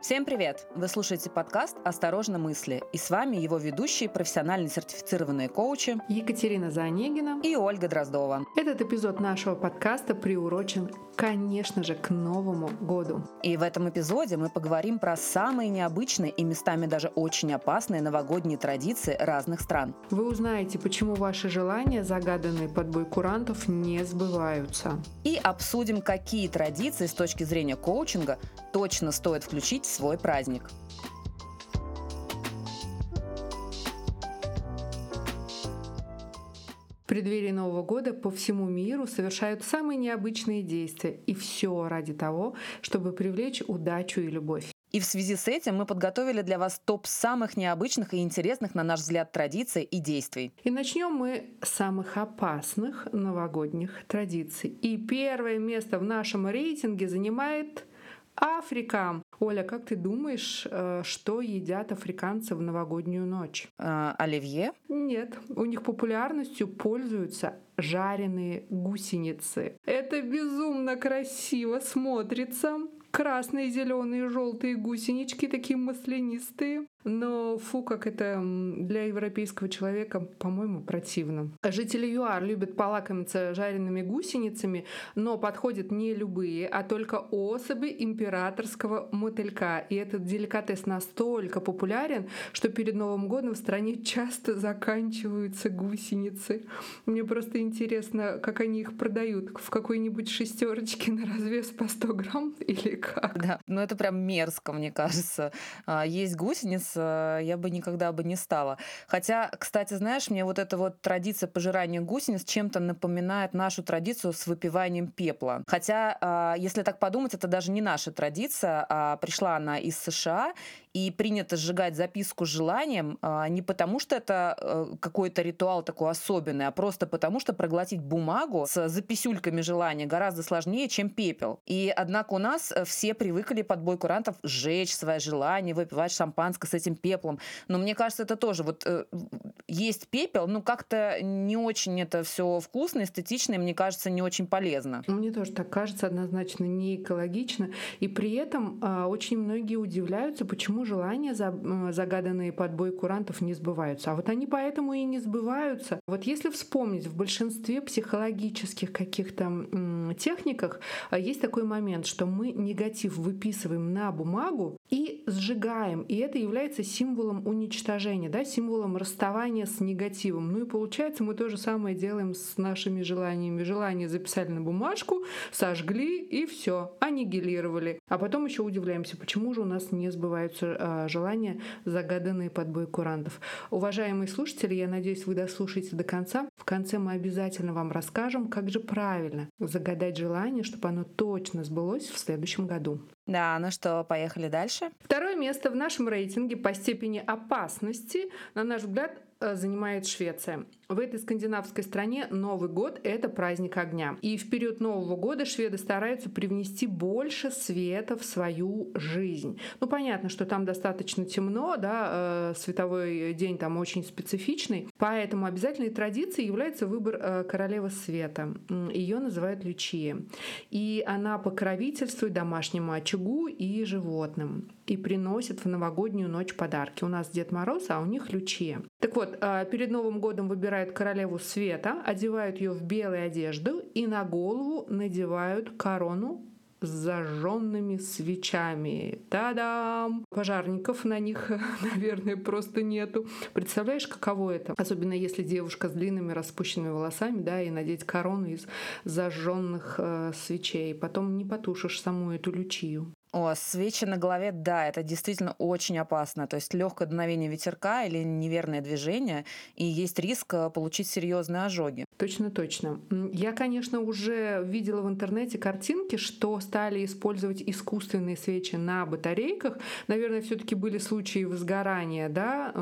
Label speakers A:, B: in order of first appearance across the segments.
A: Всем привет! Вы слушаете подкаст «Осторожно мысли» и с вами его ведущие профессионально сертифицированные коучи
B: Екатерина Заонегина
A: и Ольга Дроздова.
B: Этот эпизод нашего подкаста приурочен, конечно же, к Новому году.
A: И в этом эпизоде мы поговорим про самые необычные и местами даже очень опасные новогодние традиции разных стран.
B: Вы узнаете, почему ваши желания, загаданные под бой курантов, не сбываются.
A: И обсудим, какие традиции с точки зрения коучинга точно стоит включить свой праздник.
B: В преддверии Нового года по всему миру совершают самые необычные действия. И все ради того, чтобы привлечь удачу и любовь.
A: И в связи с этим мы подготовили для вас топ самых необычных и интересных, на наш взгляд, традиций и действий.
B: И начнем мы с самых опасных новогодних традиций. И первое место в нашем рейтинге занимает Африка. Оля, как ты думаешь, э, что едят африканцы в новогоднюю ночь?
A: А, оливье?
B: Нет, у них популярностью пользуются жареные гусеницы. Это безумно красиво смотрится. Красные, зеленые, желтые гусенички, такие маслянистые. Но фу, как это для европейского человека, по-моему, противно. Жители ЮАР любят полакомиться жареными гусеницами, но подходят не любые, а только особи императорского мотылька. И этот деликатес настолько популярен, что перед Новым годом в стране часто заканчиваются гусеницы. Мне просто интересно, как они их продают. В какой-нибудь шестерочке на развес по 100 грамм или как?
A: Да, ну это прям мерзко, мне кажется. А, есть гусеницы, я бы никогда бы не стала. Хотя, кстати, знаешь, мне вот эта вот традиция пожирания гусениц чем-то напоминает нашу традицию с выпиванием пепла. Хотя, а, если так подумать, это даже не наша традиция, а пришла она из США, и принято сжигать записку с желанием а, не потому, что это э, какой-то ритуал такой особенный, а просто потому, что проглотить бумагу с записюльками желания гораздо сложнее, чем пепел. И однако у нас э, все привыкли под бой курантов сжечь свое желание, выпивать шампанское с этим пеплом. Но мне кажется, это тоже вот э, есть пепел, ну как-то не очень это все вкусно, эстетично, и мне кажется, не очень полезно.
B: Мне тоже так кажется, однозначно не экологично. И при этом э, очень многие удивляются, почему желания, загаданные под бой курантов, не сбываются. А вот они поэтому и не сбываются. Вот если вспомнить, в большинстве психологических каких-то техниках а, есть такой момент, что мы негатив выписываем на бумагу и сжигаем. И это является символом уничтожения, да, символом расставания с негативом. Ну и получается, мы то же самое делаем с нашими желаниями. Желания записали на бумажку, сожгли и все, аннигилировали. А потом еще удивляемся, почему же у нас не сбываются желания, загаданные под бой курантов. Уважаемые слушатели, я надеюсь, вы дослушаете до конца. В конце мы обязательно вам расскажем, как же правильно загадать желание, чтобы оно точно сбылось в следующем году.
A: Да, ну что, поехали дальше?
B: Второе место в нашем рейтинге по степени опасности, на наш взгляд, занимает Швеция. В этой скандинавской стране Новый год — это праздник огня. И в период Нового года шведы стараются привнести больше света в свою жизнь. Ну, понятно, что там достаточно темно, да, э, световой день там очень специфичный, поэтому обязательной традицией является выбор э, королевы света. Ее называют Лючия. И она покровительствует домашнему очагу и животным и приносит в новогоднюю ночь подарки. У нас Дед Мороз, а у них Лючия. Так вот, а, перед Новым годом выбирают королеву света, одевают ее в белую одежду и на голову надевают корону с зажженными свечами. Та-дам! Пожарников на них, наверное, просто нету. Представляешь, каково это? Особенно если девушка с длинными распущенными волосами, да, и надеть корону из зажженных э, свечей. Потом не потушишь саму эту лючию.
A: О, свечи на голове, да, это действительно очень опасно. То есть легкое дуновение ветерка или неверное движение, и есть риск э, получить серьезные ожоги.
B: Точно, точно. Я, конечно, уже видела в интернете картинки, что стали использовать искусственные свечи на батарейках. Наверное, все-таки были случаи возгорания, да?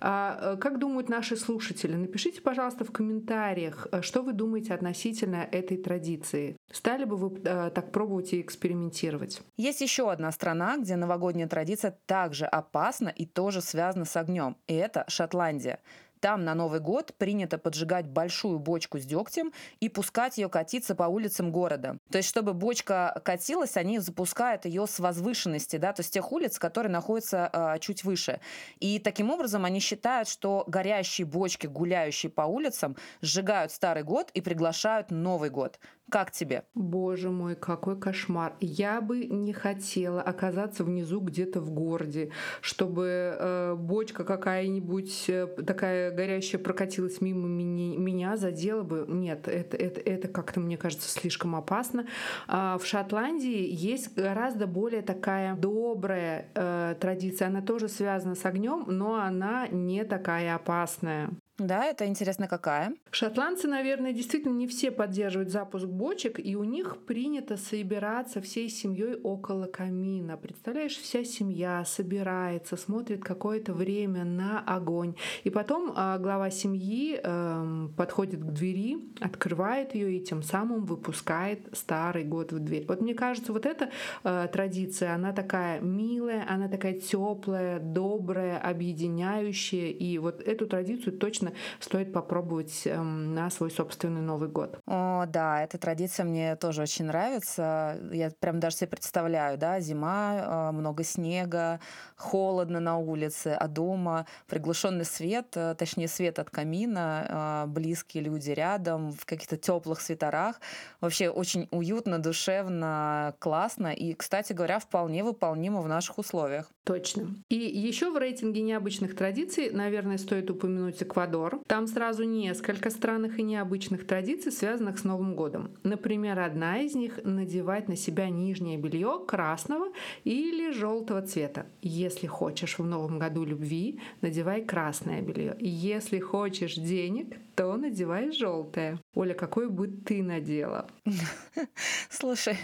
B: А э, как думают наши слушатели? Напишите, пожалуйста, в комментариях, э, что вы думаете относительно этой традиции. Стали бы вы так пробовать и экспериментировать?
A: Есть еще одна страна, где новогодняя традиция также опасна и тоже связана с огнем, и это Шотландия. Там на Новый год принято поджигать большую бочку с дегтем и пускать ее катиться по улицам города. То есть, чтобы бочка катилась, они запускают ее с возвышенности, да, то есть тех улиц, которые находятся э, чуть выше. И таким образом они считают, что горящие бочки, гуляющие по улицам, сжигают Старый год и приглашают Новый год. Как тебе?
B: Боже мой, какой кошмар. Я бы не хотела оказаться внизу где-то в городе, чтобы э, бочка какая-нибудь э, такая горящая прокатилась мимо меня, меня, задела бы. Нет, это, это, это как-то, мне кажется, слишком опасно. А в Шотландии есть гораздо более такая добрая э, традиция. Она тоже связана с огнем, но она не такая опасная.
A: Да, это интересно какая.
B: Шотландцы, наверное, действительно не все поддерживают запуск бочек, и у них принято собираться всей семьей около камина. Представляешь, вся семья собирается, смотрит какое-то время на огонь. И потом э, глава семьи э, подходит к двери, открывает ее и тем самым выпускает старый год в дверь. Вот мне кажется, вот эта э, традиция, она такая милая, она такая теплая, добрая, объединяющая. И вот эту традицию точно конечно, стоит попробовать эм, на свой собственный Новый год.
A: О, да, эта традиция мне тоже очень нравится. Я прям даже себе представляю, да, зима, э, много снега, холодно на улице, а дома приглушенный свет, э, точнее свет от камина, э, близкие люди рядом, в каких-то теплых свитерах. Вообще очень уютно, душевно, классно и, кстати говоря, вполне выполнимо в наших условиях.
B: Точно. И еще в рейтинге необычных традиций, наверное, стоит упомянуть Эквадор. Там сразу несколько странных и необычных традиций, связанных с Новым годом. Например, одна из них — надевать на себя нижнее белье красного или желтого цвета. Если хочешь в Новом году любви, надевай красное белье. Если хочешь денег, то надевай желтое. Оля, какой бы ты надела?
A: Слушай,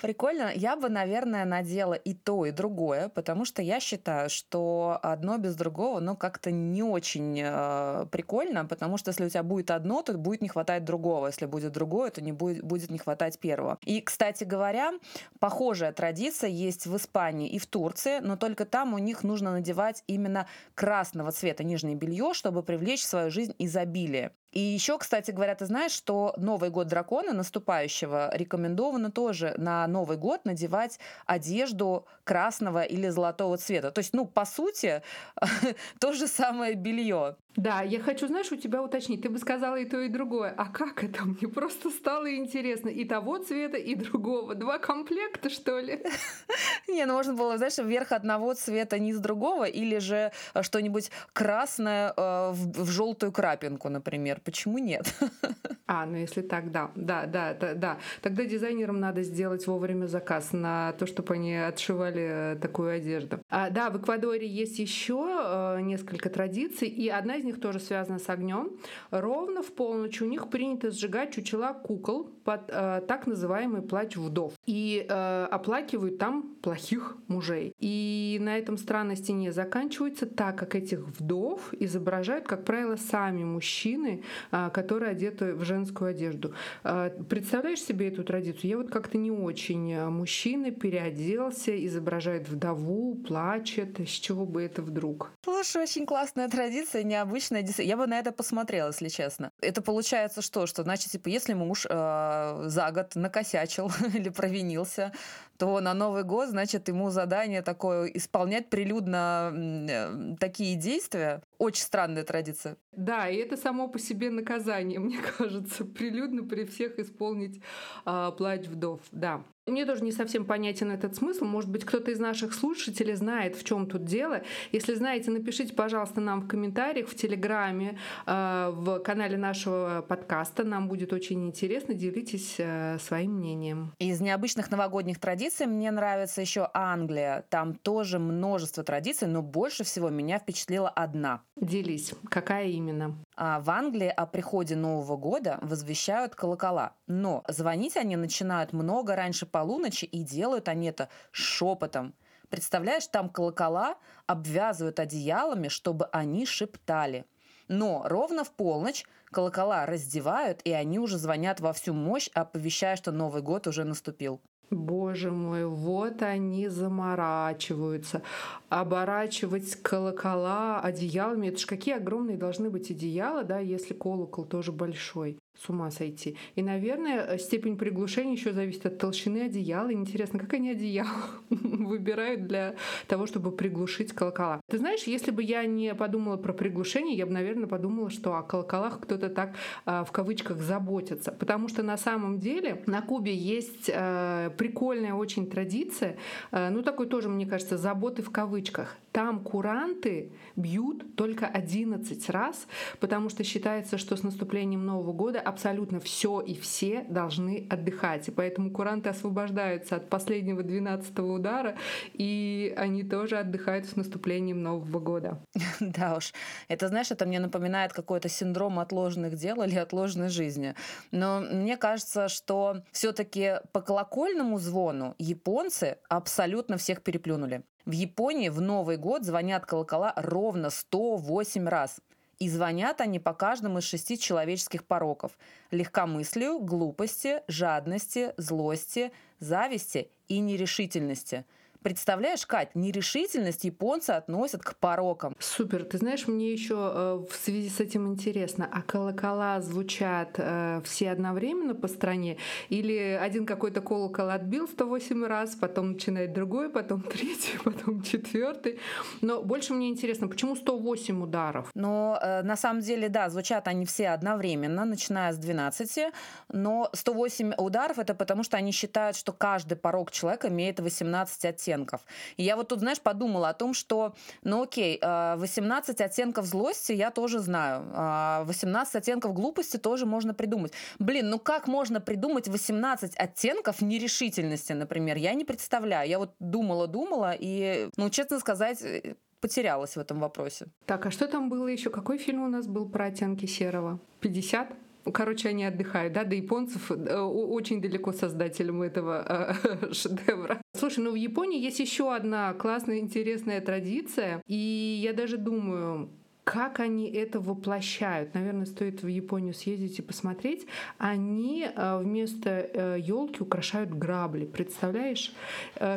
A: прикольно. Я бы, наверное, надела и то, и другое, потому что я считаю, что одно без другого, ну, как-то не очень э, прикольно, потому что если у тебя будет одно, то будет не хватать другого. Если будет другое, то не будет, будет не хватать первого. И, кстати говоря, похожая традиция есть в Испании и в Турции, но только там у них нужно надевать именно красного цвета нижнее белье, чтобы привлечь в свою жизнь изобилие. И еще, кстати говоря, ты знаешь, что Новый год дракона наступающего рекомендовано тоже на Новый год надевать одежду красного или золотого цвета. То есть, ну, по сути, то же самое белье.
B: Да, я хочу, знаешь, у тебя уточнить. Ты бы сказала и то, и другое. А как это? Мне просто стало интересно. И того цвета, и другого. Два комплекта, что ли?
A: Не, ну можно было, знаешь, вверх одного цвета, низ другого, или же э, что-нибудь красное э, в, в желтую крапинку, например. Почему нет?
B: А, ну если так, да, да, да, да, да. Тогда дизайнерам надо сделать вовремя заказ на то, чтобы они отшивали э, такую одежду. А, да, в Эквадоре есть еще э, несколько традиций, и одна из них тоже связана с огнем. Ровно в полночь у них принято сжигать чучела кукол под э, так называемый плач вдов. И э, оплакивают там плохих мужей. И на этом странной стене заканчивается, так как этих вдов изображают, как правило, сами мужчины, э, которые одеты в женскую одежду. Э, представляешь себе эту традицию? Я вот как-то не очень. Мужчина переоделся, изображает вдову, плачет. С чего бы это вдруг?
A: Слушай, очень классная традиция, необычная обычная Я бы на это посмотрела, если честно. Это получается что? Что значит, типа, если муж э, за год накосячил или провинился, то на Новый год, значит, ему задание такое исполнять прилюдно э, такие действия. Очень странная традиция.
B: Да, и это само по себе наказание, мне кажется, прилюдно при всех исполнить э, плач вдов. Да. Мне тоже не совсем понятен этот смысл. Может быть, кто-то из наших слушателей знает, в чем тут дело. Если знаете, напишите, пожалуйста, нам в комментариях, в Телеграме, э, в канале нашего подкаста. Нам будет очень интересно. Делитесь э, своим мнением.
A: Из необычных новогодних традиций мне нравится еще Англия. Там тоже множество традиций, но больше всего меня впечатлила одна.
B: Делись. Какая именно?
A: А в Англии о приходе Нового года возвещают колокола. Но звонить они начинают много раньше полуночи, и делают они это шепотом. Представляешь, там колокола обвязывают одеялами, чтобы они шептали. Но ровно в полночь колокола раздевают, и они уже звонят во всю мощь, оповещая, что Новый год уже наступил.
B: Боже мой, вот они заморачиваются. Оборачивать колокола одеялами. Это ж какие огромные должны быть одеяла, да, если колокол тоже большой с ума сойти. И, наверное, степень приглушения еще зависит от толщины одеяла. интересно, как они одеяло выбирают для того, чтобы приглушить колокола. Ты знаешь, если бы я не подумала про приглушение, я бы, наверное, подумала, что о колоколах кто-то так а, в кавычках заботится. Потому что на самом деле на Кубе есть а, прикольная очень традиция, ну такой тоже, мне кажется, заботы в кавычках. Там куранты бьют только 11 раз, потому что считается, что с наступлением Нового года абсолютно все и все должны отдыхать. И поэтому куранты освобождаются от последнего 12 удара, и они тоже отдыхают с наступлением Нового года.
A: Да уж. Это, знаешь, это мне напоминает какой-то синдром отложенных дел или отложенной жизни. Но мне кажется, что все-таки по колокольному звону японцы абсолютно всех переплюнули. В Японии в Новый год звонят колокола ровно 108 раз. И звонят они по каждому из шести человеческих пороков – легкомыслию, глупости, жадности, злости, зависти и нерешительности – Представляешь, Кать, нерешительность японцы относят к порокам.
B: Супер. Ты знаешь, мне еще э, в связи с этим интересно, а колокола звучат э, все одновременно по стране? Или один какой-то колокол отбил 108 раз, потом начинает другой, потом третий, потом четвертый? Но больше мне интересно, почему 108 ударов?
A: Но э, на самом деле, да, звучат они все одновременно, начиная с 12, но 108 ударов это потому, что они считают, что каждый порог человека имеет 18 оттенков оттенков. И я вот тут, знаешь, подумала о том, что, ну окей, 18 э, оттенков злости я тоже знаю, 18 а оттенков глупости тоже можно придумать. Блин, ну как можно придумать 18 оттенков нерешительности, например? Я не представляю. Я вот думала-думала и, ну, честно сказать, э, потерялась в этом вопросе.
B: Так, а что там было еще? Какой фильм у нас был про оттенки серого? 50? Короче, они отдыхают, да, до японцев э, очень далеко создателям этого э, шедевра. Слушай, ну в Японии есть еще одна классная, интересная традиция, и я даже думаю, как они это воплощают. Наверное, стоит в Японию съездить и посмотреть. Они э, вместо елки украшают грабли. Представляешь?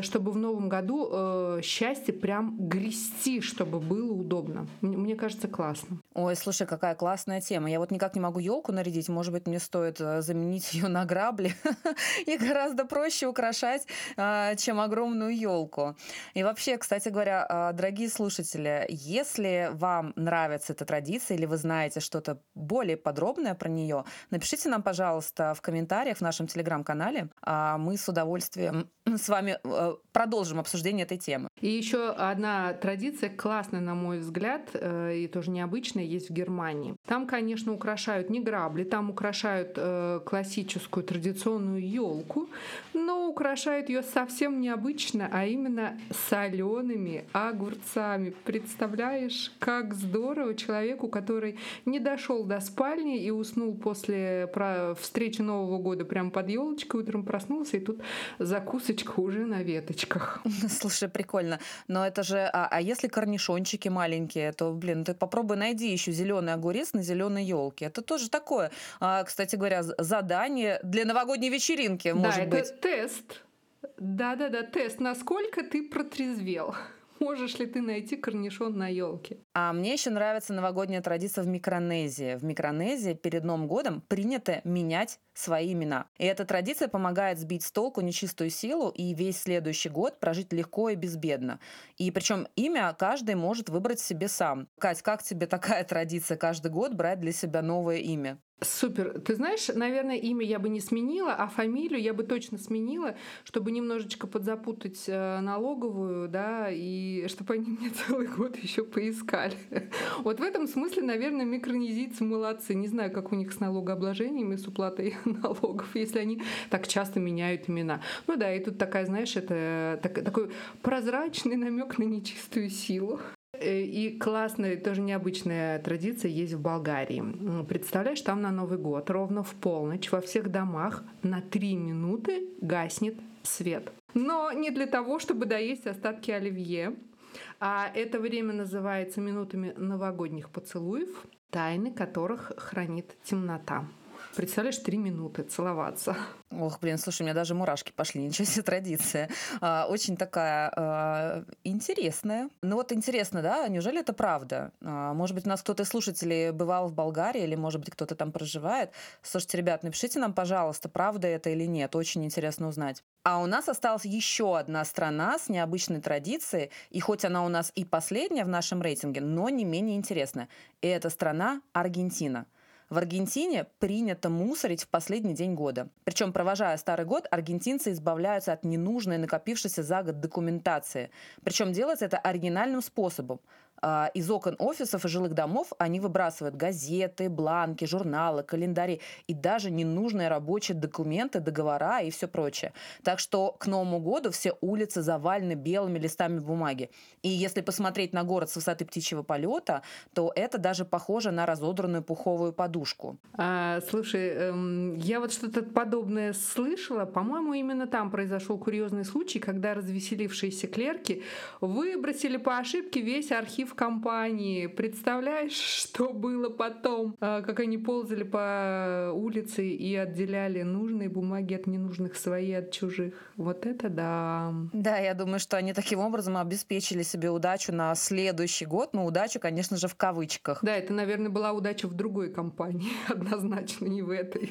B: Чтобы в новом году счастье прям грести, чтобы было удобно. Мне кажется, классно.
A: Ой, слушай, какая классная тема. Я вот никак не могу елку нарядить. Может быть, мне стоит э, заменить ее на грабли. И гораздо проще украшать, а, чем огромную елку. И вообще, кстати говоря, а, дорогие слушатели, если вам нравится эта традиция или вы знаете что-то более подробное про нее, напишите нам, пожалуйста, в комментариях в нашем телеграм-канале. А мы с удовольствием с вами э, продолжим обсуждение этой темы.
B: И еще одна традиция классная, на мой взгляд, э, и тоже необычная, есть в Германии. Там, конечно, украшают не грабли, там украшают э, классическую традиционную елку, но украшают ее совсем необычно, а именно солеными огурцами. Представляешь, как здорово человеку, который не дошел до спальни и уснул после встречи Нового года прямо под елочкой, утром проснулся, и тут закусочка уже на веточках.
A: Слушай, прикольно. Но это же... А, а если корнишончики маленькие, то, блин, ты попробуй найди еще зеленый огурец на зеленой елке. Это тоже такое, а, кстати говоря, задание для новогодней вечеринки, может
B: да,
A: быть.
B: это тест. Да-да-да, тест. Насколько ты протрезвел? Можешь ли ты найти корнишон на елке?
A: А мне еще нравится новогодняя традиция в Микронезии. В Микронезии перед Новым годом принято менять свои имена. И эта традиция помогает сбить с толку нечистую силу и весь следующий год прожить легко и безбедно. И причем имя каждый может выбрать себе сам. Кать, как тебе такая традиция каждый год брать для себя новое имя?
B: Супер. Ты знаешь, наверное, имя я бы не сменила, а фамилию я бы точно сменила, чтобы немножечко подзапутать э, налоговую, да, и чтобы они мне целый год еще поискали. Вот в этом смысле, наверное, микронезийцы молодцы. Не знаю, как у них с налогообложением и с уплатой налогов, если они так часто меняют имена. Ну да, и тут такая, знаешь, это так, такой прозрачный намек на нечистую силу. Э, и классная, тоже необычная традиция есть в Болгарии. Представляешь, там на Новый год ровно в полночь во всех домах на три минуты гаснет свет. Но не для того, чтобы доесть остатки оливье, а это время называется минутами новогодних поцелуев, тайны которых хранит темнота. Представляешь, три минуты целоваться.
A: Ох, блин, слушай, у меня даже мурашки пошли, ничего себе традиция. А, очень такая а, интересная. Ну вот интересно, да, неужели это правда? А, может быть, у нас кто-то из слушателей бывал в Болгарии, или, может быть, кто-то там проживает. Слушайте, ребят, напишите нам, пожалуйста, правда это или нет. Очень интересно узнать. А у нас осталась еще одна страна с необычной традицией, и хоть она у нас и последняя в нашем рейтинге, но не менее интересная. И эта страна Аргентина – в Аргентине принято мусорить в последний день года. Причем, провожая Старый год, аргентинцы избавляются от ненужной накопившейся за год документации. Причем делается это оригинальным способом. А, из окон офисов и жилых домов они выбрасывают газеты, бланки, журналы, календари и даже ненужные рабочие документы, договора и все прочее. Так что к Новому году все улицы завалены белыми листами бумаги. И если посмотреть на город с высоты птичьего полета, то это даже похоже на разодранную пуховую подушку.
B: А, слушай, эм, я вот что-то подобное слышала. По-моему, именно там произошел курьезный случай, когда развеселившиеся клерки выбросили по ошибке весь архив в компании. Представляешь, что было потом? А, как они ползали по улице и отделяли нужные бумаги от ненужных, свои от чужих. Вот это да.
A: Да, я думаю, что они таким образом обеспечили себе удачу на следующий год. Ну, удачу, конечно же, в кавычках.
B: Да, это, наверное, была удача в другой компании. Однозначно не в этой.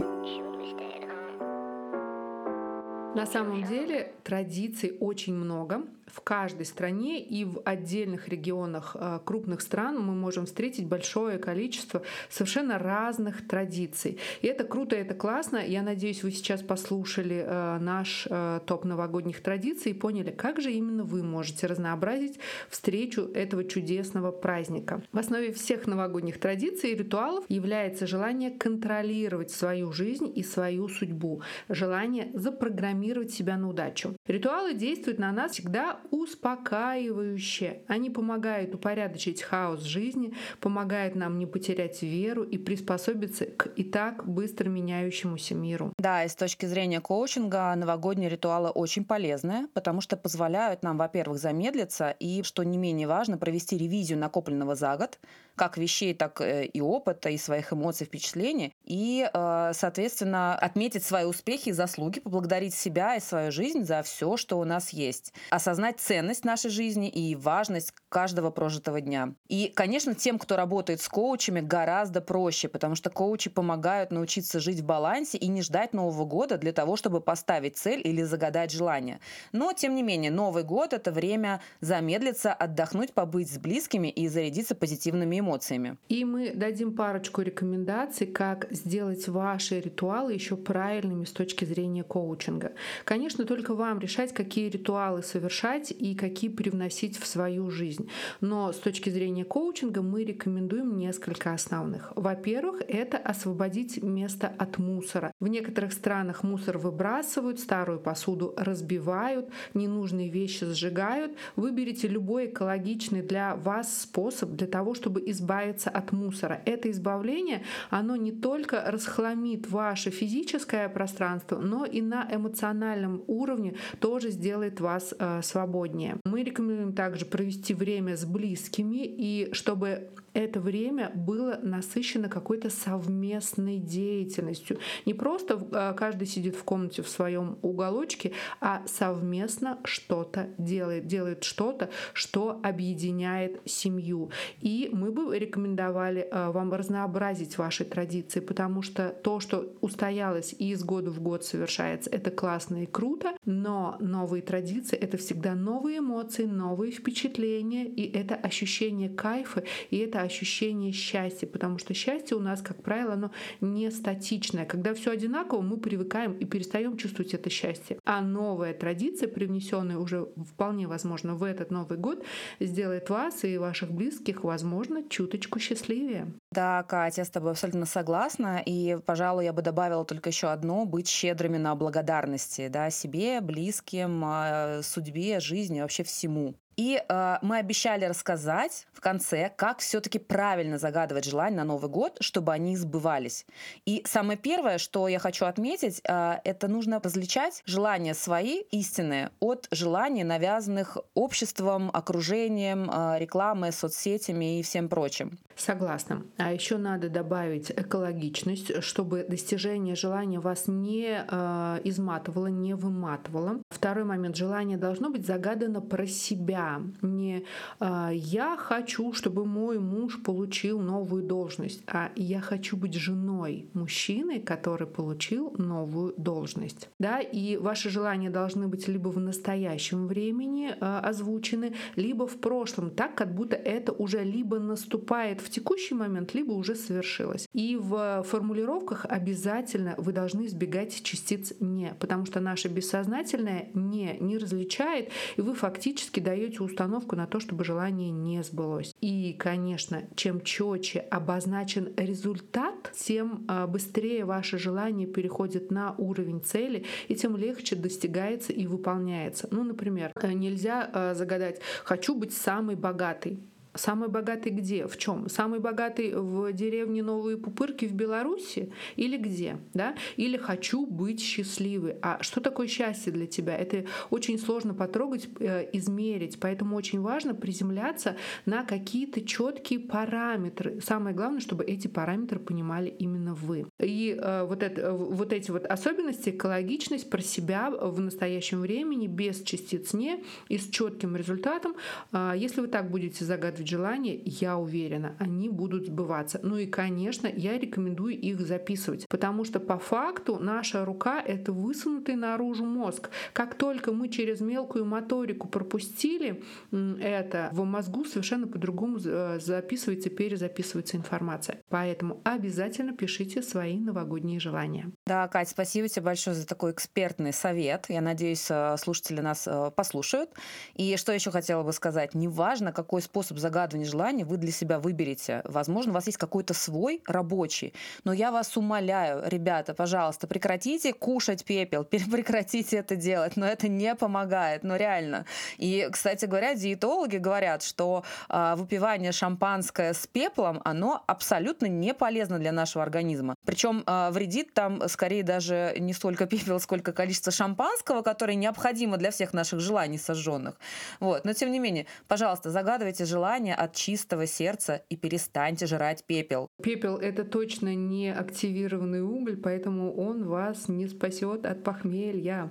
B: На самом деле традиций очень много в каждой стране и в отдельных регионах э, крупных стран мы можем встретить большое количество совершенно разных традиций. И это круто, это классно. Я надеюсь, вы сейчас послушали э, наш э, топ новогодних традиций и поняли, как же именно вы можете разнообразить встречу этого чудесного праздника. В основе всех новогодних традиций и ритуалов является желание контролировать свою жизнь и свою судьбу, желание запрограммировать себя на удачу. Ритуалы действуют на нас всегда успокаивающие. Они помогают упорядочить хаос жизни, помогают нам не потерять веру и приспособиться к и так быстро меняющемуся миру.
A: Да, и с точки зрения коучинга новогодние ритуалы очень полезны, потому что позволяют нам, во-первых, замедлиться и, что не менее важно, провести ревизию накопленного за год, как вещей, так э, и опыта, и своих эмоций, впечатлений, и, э, соответственно, отметить свои успехи и заслуги, поблагодарить себя и свою жизнь за все, что у нас есть. Осознать ценность нашей жизни и важность каждого прожитого дня. И, конечно, тем, кто работает с коучами, гораздо проще, потому что коучи помогают научиться жить в балансе и не ждать Нового года для того, чтобы поставить цель или загадать желание. Но, тем не менее, Новый год — это время замедлиться, отдохнуть, побыть с близкими и зарядиться позитивными эмоциями эмоциями.
B: И мы дадим парочку рекомендаций, как сделать ваши ритуалы еще правильными с точки зрения коучинга. Конечно, только вам решать, какие ритуалы совершать и какие привносить в свою жизнь. Но с точки зрения коучинга мы рекомендуем несколько основных. Во-первых, это освободить место от мусора. В некоторых странах мусор выбрасывают, старую посуду разбивают, ненужные вещи сжигают. Выберите любой экологичный для вас способ для того, чтобы избавиться избавиться от мусора. Это избавление, оно не только расхламит ваше физическое пространство, но и на эмоциональном уровне тоже сделает вас э, свободнее. Мы рекомендуем также провести время с близкими и чтобы это время было насыщено какой-то совместной деятельностью. Не просто а, каждый сидит в комнате в своем уголочке, а совместно что-то делает, делает что-то, что объединяет семью. И мы бы рекомендовали а, вам разнообразить ваши традиции, потому что то, что устоялось и из года в год совершается, это классно и круто, но новые традиции — это всегда новые эмоции, новые впечатления, и это ощущение кайфа, и это ощущение счастья, потому что счастье у нас, как правило, оно не статичное. Когда все одинаково, мы привыкаем и перестаем чувствовать это счастье. А новая традиция, привнесенная уже вполне возможно в этот Новый год, сделает вас и ваших близких, возможно, чуточку счастливее.
A: Да, Катя, я с тобой абсолютно согласна. И, пожалуй, я бы добавила только еще одно — быть щедрыми на благодарности да, себе, близким, а, судьбе, жизни, вообще всему. И э, мы обещали рассказать в конце, как все-таки правильно загадывать желания на Новый год, чтобы они сбывались. И самое первое, что я хочу отметить, э, это нужно различать желания свои истинные от желаний, навязанных обществом, окружением, э, рекламой, соцсетями и всем прочим.
B: Согласна. А еще надо добавить экологичность, чтобы достижение желания вас не э, изматывало, не выматывало. Второй момент. Желание должно быть загадано про себя. Не э, «я хочу, чтобы мой муж получил новую должность», а «я хочу быть женой мужчины, который получил новую должность». Да? И ваши желания должны быть либо в настоящем времени э, озвучены, либо в прошлом, так, как будто это уже либо наступает в текущий момент, либо уже совершилось. И в формулировках обязательно вы должны избегать частиц «не», потому что наше бессознательное «не» не различает, и вы фактически даете установку на то, чтобы желание не сбылось. И, конечно, чем четче обозначен результат, тем а, быстрее ваше желание переходит на уровень цели, и тем легче достигается и выполняется. Ну, например, э, нельзя э, загадать «хочу быть самой богатой». Самый богатый где? В чем? Самый богатый в деревне Новые Пупырки в Беларуси? Или где? Да? Или хочу быть счастливой. А что такое счастье для тебя? Это очень сложно потрогать, э, измерить. Поэтому очень важно приземляться на какие-то четкие параметры. Самое главное, чтобы эти параметры понимали именно вы. И э, вот, это, вот эти вот особенности, экологичность про себя в настоящем времени, без частиц «не» и с четким результатом. Э, если вы так будете загадывать желания, я уверена, они будут сбываться. Ну и, конечно, я рекомендую их записывать, потому что по факту наша рука — это высунутый наружу мозг. Как только мы через мелкую моторику пропустили это, в мозгу совершенно по-другому э, записывается, перезаписывается информация. Поэтому обязательно пишите свои новогодние желания.
A: Да, Кать, спасибо тебе большое за такой экспертный совет. Я надеюсь, э, слушатели нас э, послушают. И что еще хотела бы сказать? Неважно, какой способ загадывания желаний вы для себя выберете. Возможно, у вас есть какой-то свой рабочий. Но я вас умоляю, ребята, пожалуйста, прекратите кушать пепел, прекратите это делать. Но это не помогает, но реально. И, кстати говоря, диетологи говорят, что э, выпивание шампанское с пеплом, оно абсолютно не полезно для нашего организма. Причем э, вредит там скорее даже не столько пепел, сколько количество шампанского, которое необходимо для всех наших желаний сожженных. Вот. Но тем не менее, пожалуйста, загадывайте желание от чистого сердца и перестаньте жрать пепел.
B: Пепел — это точно не активированный уголь, поэтому он вас не спасет от похмелья.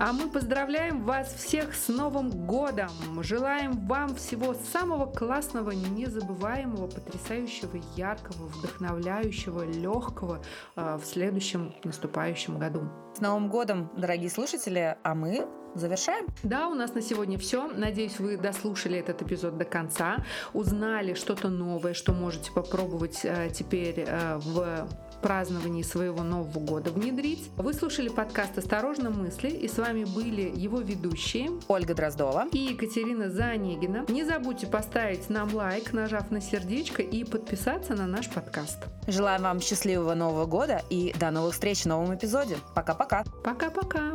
B: А мы поздравляем вас всех с Новым годом! Желаем вам всего самого классного, незабываемого, потрясающего, яркого, вдохновляющего, легкого э, в следующем наступающем году.
A: С Новым годом, дорогие слушатели, а мы завершаем.
B: Да, у нас на сегодня все. Надеюсь, вы дослушали этот эпизод до конца, узнали что-то новое, что можете попробовать э, теперь э, в праздновании своего Нового года внедрить. Вы слушали подкаст «Осторожно мысли» и с вами были его ведущие
A: Ольга Дроздова
B: и Екатерина Занегина. Не забудьте поставить нам лайк, нажав на сердечко и подписаться на наш подкаст.
A: Желаем вам счастливого Нового года и до новых встреч в новом эпизоде. Пока-пока.
B: Пока-пока.